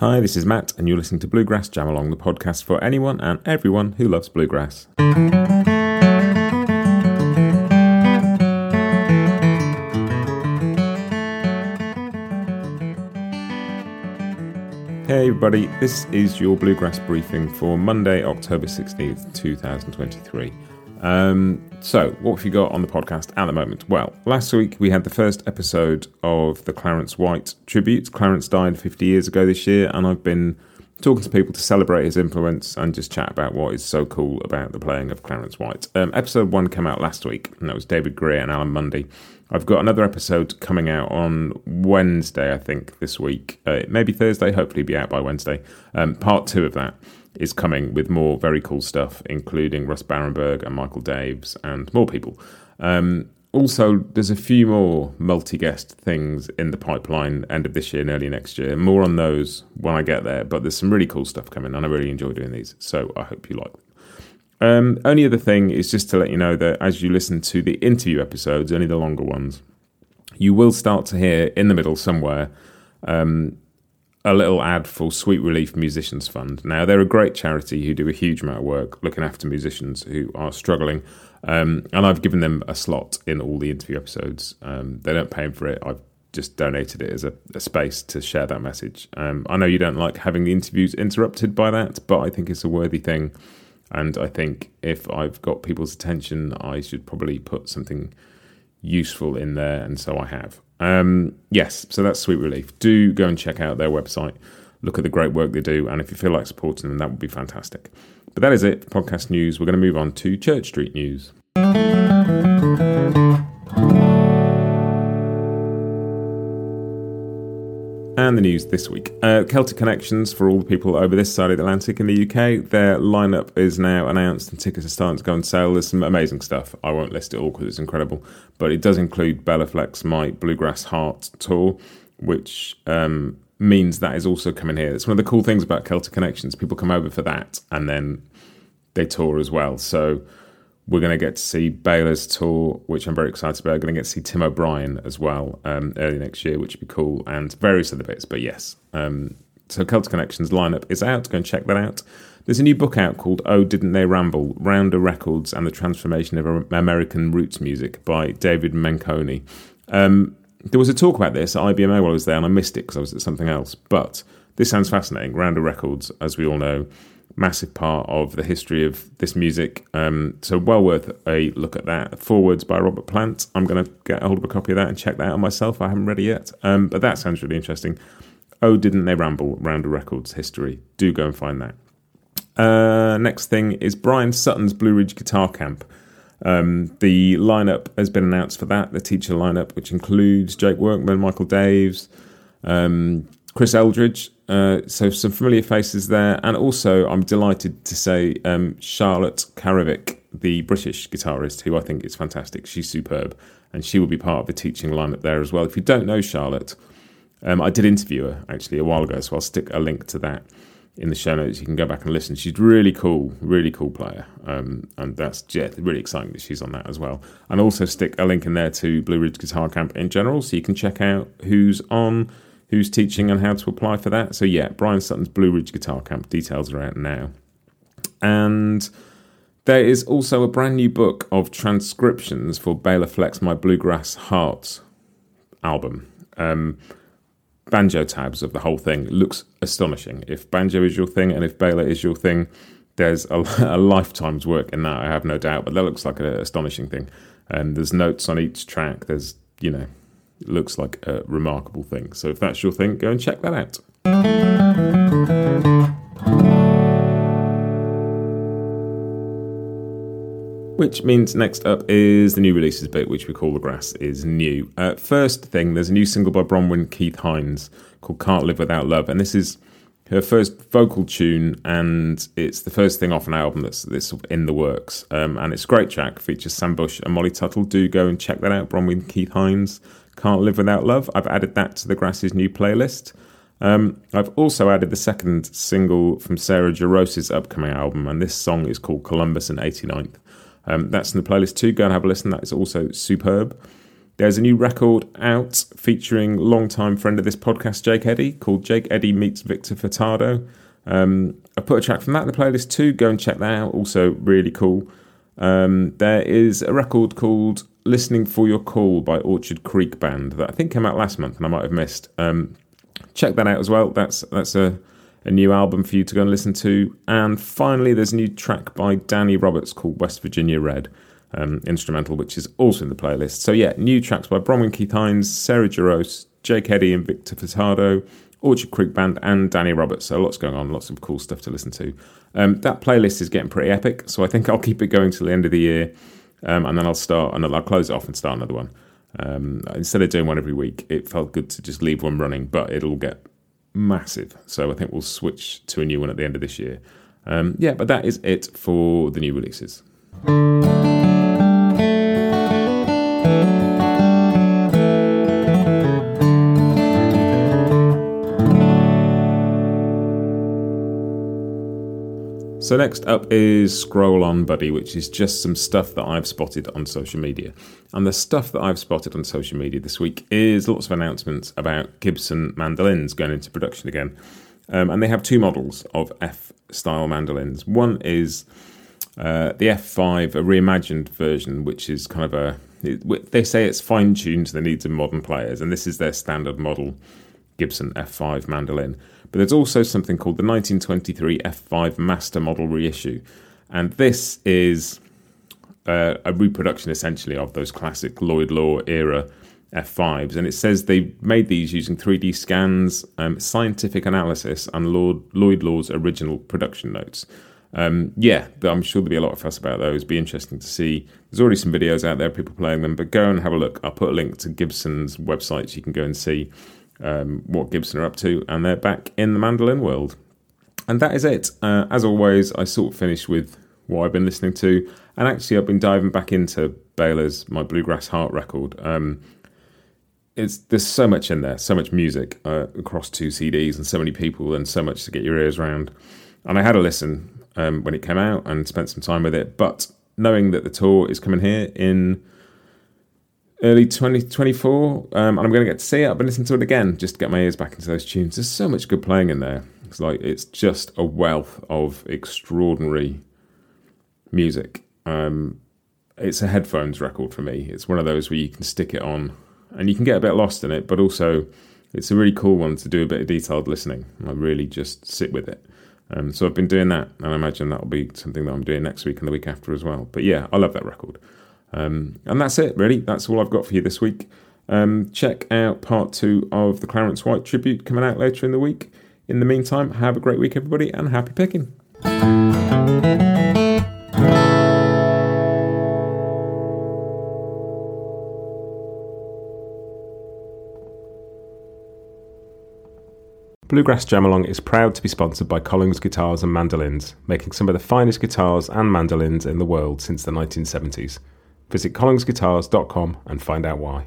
Hi, this is Matt, and you're listening to Bluegrass Jam Along, the podcast for anyone and everyone who loves bluegrass. Hey everybody, this is your Bluegrass briefing for Monday, October 16th, 2023. Um, so, what have you got on the podcast at the moment? Well, last week we had the first episode of the Clarence White tribute. Clarence died 50 years ago this year, and I've been talking to people to celebrate his influence and just chat about what is so cool about the playing of Clarence White. Um, episode one came out last week, and that was David Grier and Alan Munde. I've got another episode coming out on Wednesday, I think, this week. Uh, maybe Thursday, hopefully, be out by Wednesday. Um, part two of that is coming with more very cool stuff, including Russ Barenberg and Michael Daves and more people. Um, also, there's a few more multi guest things in the pipeline end of this year and early next year. More on those when I get there, but there's some really cool stuff coming, and I really enjoy doing these, so I hope you like them. Um, only other thing is just to let you know that as you listen to the interview episodes, only the longer ones, you will start to hear in the middle somewhere um, a little ad for Sweet Relief Musicians Fund. Now, they're a great charity who do a huge amount of work looking after musicians who are struggling. Um, and I've given them a slot in all the interview episodes. Um, they don't pay for it. I've just donated it as a, a space to share that message. Um, I know you don't like having the interviews interrupted by that, but I think it's a worthy thing. And I think if I've got people's attention, I should probably put something useful in there. And so I have. Um, yes, so that's Sweet Relief. Do go and check out their website. Look at the great work they do, and if you feel like supporting them, that would be fantastic. But that is it for podcast news. We're going to move on to Church Street news. And the news this week. Uh, Celtic Connections, for all the people over this side of the Atlantic in the UK, their lineup is now announced and tickets are starting to go on sale. There's some amazing stuff. I won't list it all because it's incredible, but it does include Bela Fleck's My Bluegrass Heart tour, which um, means that is also coming here. It's one of the cool things about Celtic Connections. People come over for that and then they tour as well. So we're going to get to see Bela's tour, which I'm very excited about. We're going to get to see Tim O'Brien as well um, early next year, which would be cool, and various other bits. But yes, um, so Celtic Connections lineup is out. Go and check that out. There's a new book out called Oh Didn't They Ramble? Rounder Records and the Transformation of American Roots Music by David Menconi. Um, there was a talk about this at IBMA while I was there, and I missed it because I was at something else. But this sounds fascinating. Rounder Records, as we all know, massive part of the history of this music. Um, so well worth a look at that. Forwards by Robert Plant. I'm going to get a hold of a copy of that and check that out myself. I haven't read it yet, um, but that sounds really interesting. Oh, didn't they ramble? round Rounder Records history. Do go and find that. Uh, next thing is Bryan Sutton's Blue Ridge Guitar Camp. Um, the lineup has been announced for that. The teacher lineup, which includes Jake Workman, Michael Daves, um, Chris Eldridge, uh, so some familiar faces there, and also I'm delighted to say um, Charlotte Carrivick, the British guitarist, who I think is fantastic. She's superb, and she will be part of the teaching lineup there as well. If you don't know Charlotte, um, I did interview her actually a while ago, so I'll stick a link to that in the show notes. You can go back and listen. She's really cool, really cool player, um, and that's yeah, really exciting that she's on that as well. And also stick a link in there to Blue Ridge Guitar Camp in general, so you can check out who's on who's teaching and how to apply for that. So, yeah, Bryan Sutton's Blue Ridge Guitar Camp details are out now. And there is also a brand new book of transcriptions for Bela Fleck's My Bluegrass Heart album. Um, banjo tabs of the whole thing looks astonishing. If banjo is your thing and if Bela is your thing, there's a, a lifetime's work in that, I have no doubt. But that looks like an astonishing thing. And there's notes on each track. There's, you know, looks like a remarkable thing. So if that's your thing, go and check that out. Which means next up is the new releases bit, which we call The Grass is New. Uh, first thing, there's a new single by Bronwyn Keith Hynes called Can't Live Without Love, and this is her first vocal tune, and it's the first thing off an album that's, that's in the works. Um, and it's a great track, features Sam Bush and Molly Tuttle. Do go and check that out, Bronwyn Keith Hynes, Can't Live Without Love. I've added that to the Grass is New playlist. Um, I've also added the second single from Sarah Jarosz's upcoming album, and this song is called Columbus and 89th. Um, that's in the playlist too. Go and have a listen. That is also superb. There's a new record out featuring longtime friend of this podcast, Jake Eddy, called Jake Eddy Meets Victor Furtado. Um, I put a track from that in the playlist too. Go and check that out. Also, really cool. Um, there is a record called Listening for Your Call by Orchard Creek Band that I think came out last month and I might have missed. Um, check that out as well. That's that's a, a new album for you to go and listen to. And finally, there's a new track by Danny Roberts called West Virginia Red. Um, instrumental, which is also in the playlist. So yeah, new tracks by Bronwyn Keith Hynes, Sarah Jarosz, Jake Eddy and Victor Furtado, Orchard Creek Band, and Danny Roberts. So lots going on, lots of cool stuff to listen to. Um, that playlist is getting pretty epic, so I think I'll keep it going till the end of the year, um, and then I'll start and I'll close it off and start another one. Um, instead of doing one every week, it felt good to just leave one running, but it'll get massive. So I think we'll switch to a new one at the end of this year. Um, yeah, but that is it for the new releases. So next up is Scroll On Buddy, which is just some stuff that I've spotted on social media. And the stuff that I've spotted on social media this week is lots of announcements about Gibson mandolins going into production again. Um, and they have two models of F style mandolins. One is uh, the F5, a reimagined version, which is kind of a. It, they say it's fine tuned to the needs of modern players, and this is their standard model Gibson F5 mandolin. But there's also something called the 1923 F5 Master Model Reissue. And this is uh, a reproduction essentially of those classic Lloyd Loar era F5s. And it says they made these using 3D scans, um, scientific analysis, and Lord, Lloyd Loar's original production notes. Um, yeah, I'm sure there'll be a lot of fuss about those. Be interesting to see. There's already some videos out there, people playing them, but go and have a look. I'll put a link to Gibson's website so you can go and see um, what Gibson are up to, and they're back in the mandolin world. And that is it. Uh, as always, I sort of finish with what I've been listening to, and actually, I've been diving back into Bela's My Bluegrass Heart record. Um, it's there's so much in there, so much music uh, across two CDs, and so many people, and so much to get your ears around. And I had a listen um, when it came out and spent some time with it, but knowing that the tour is coming here in early 2024, um, and I'm going to get to see it. I've been listening to it again just to get my ears back into those tunes. There's so much good playing in there. It's like it's just a wealth of extraordinary music. Um, it's a headphones record for me. It's one of those where you can stick it on and you can get a bit lost in it, but also it's a really cool one to do a bit of detailed listening. I really just sit with it. Um, so I've been doing that, and I imagine that'll be something that I'm doing next week and the week after as well. But yeah, I love that record. Um, and that's it, really. That's all I've got for you this week. Um, check out part two of the Clarence White tribute coming out later in the week. In the meantime, have a great week, everybody, and happy picking. Bluegrass Jamalong is proud to be sponsored by Collings Guitars and Mandolins, making some of the finest guitars and mandolins in the world since the 1970s. Visit collingsguitars.com and find out why.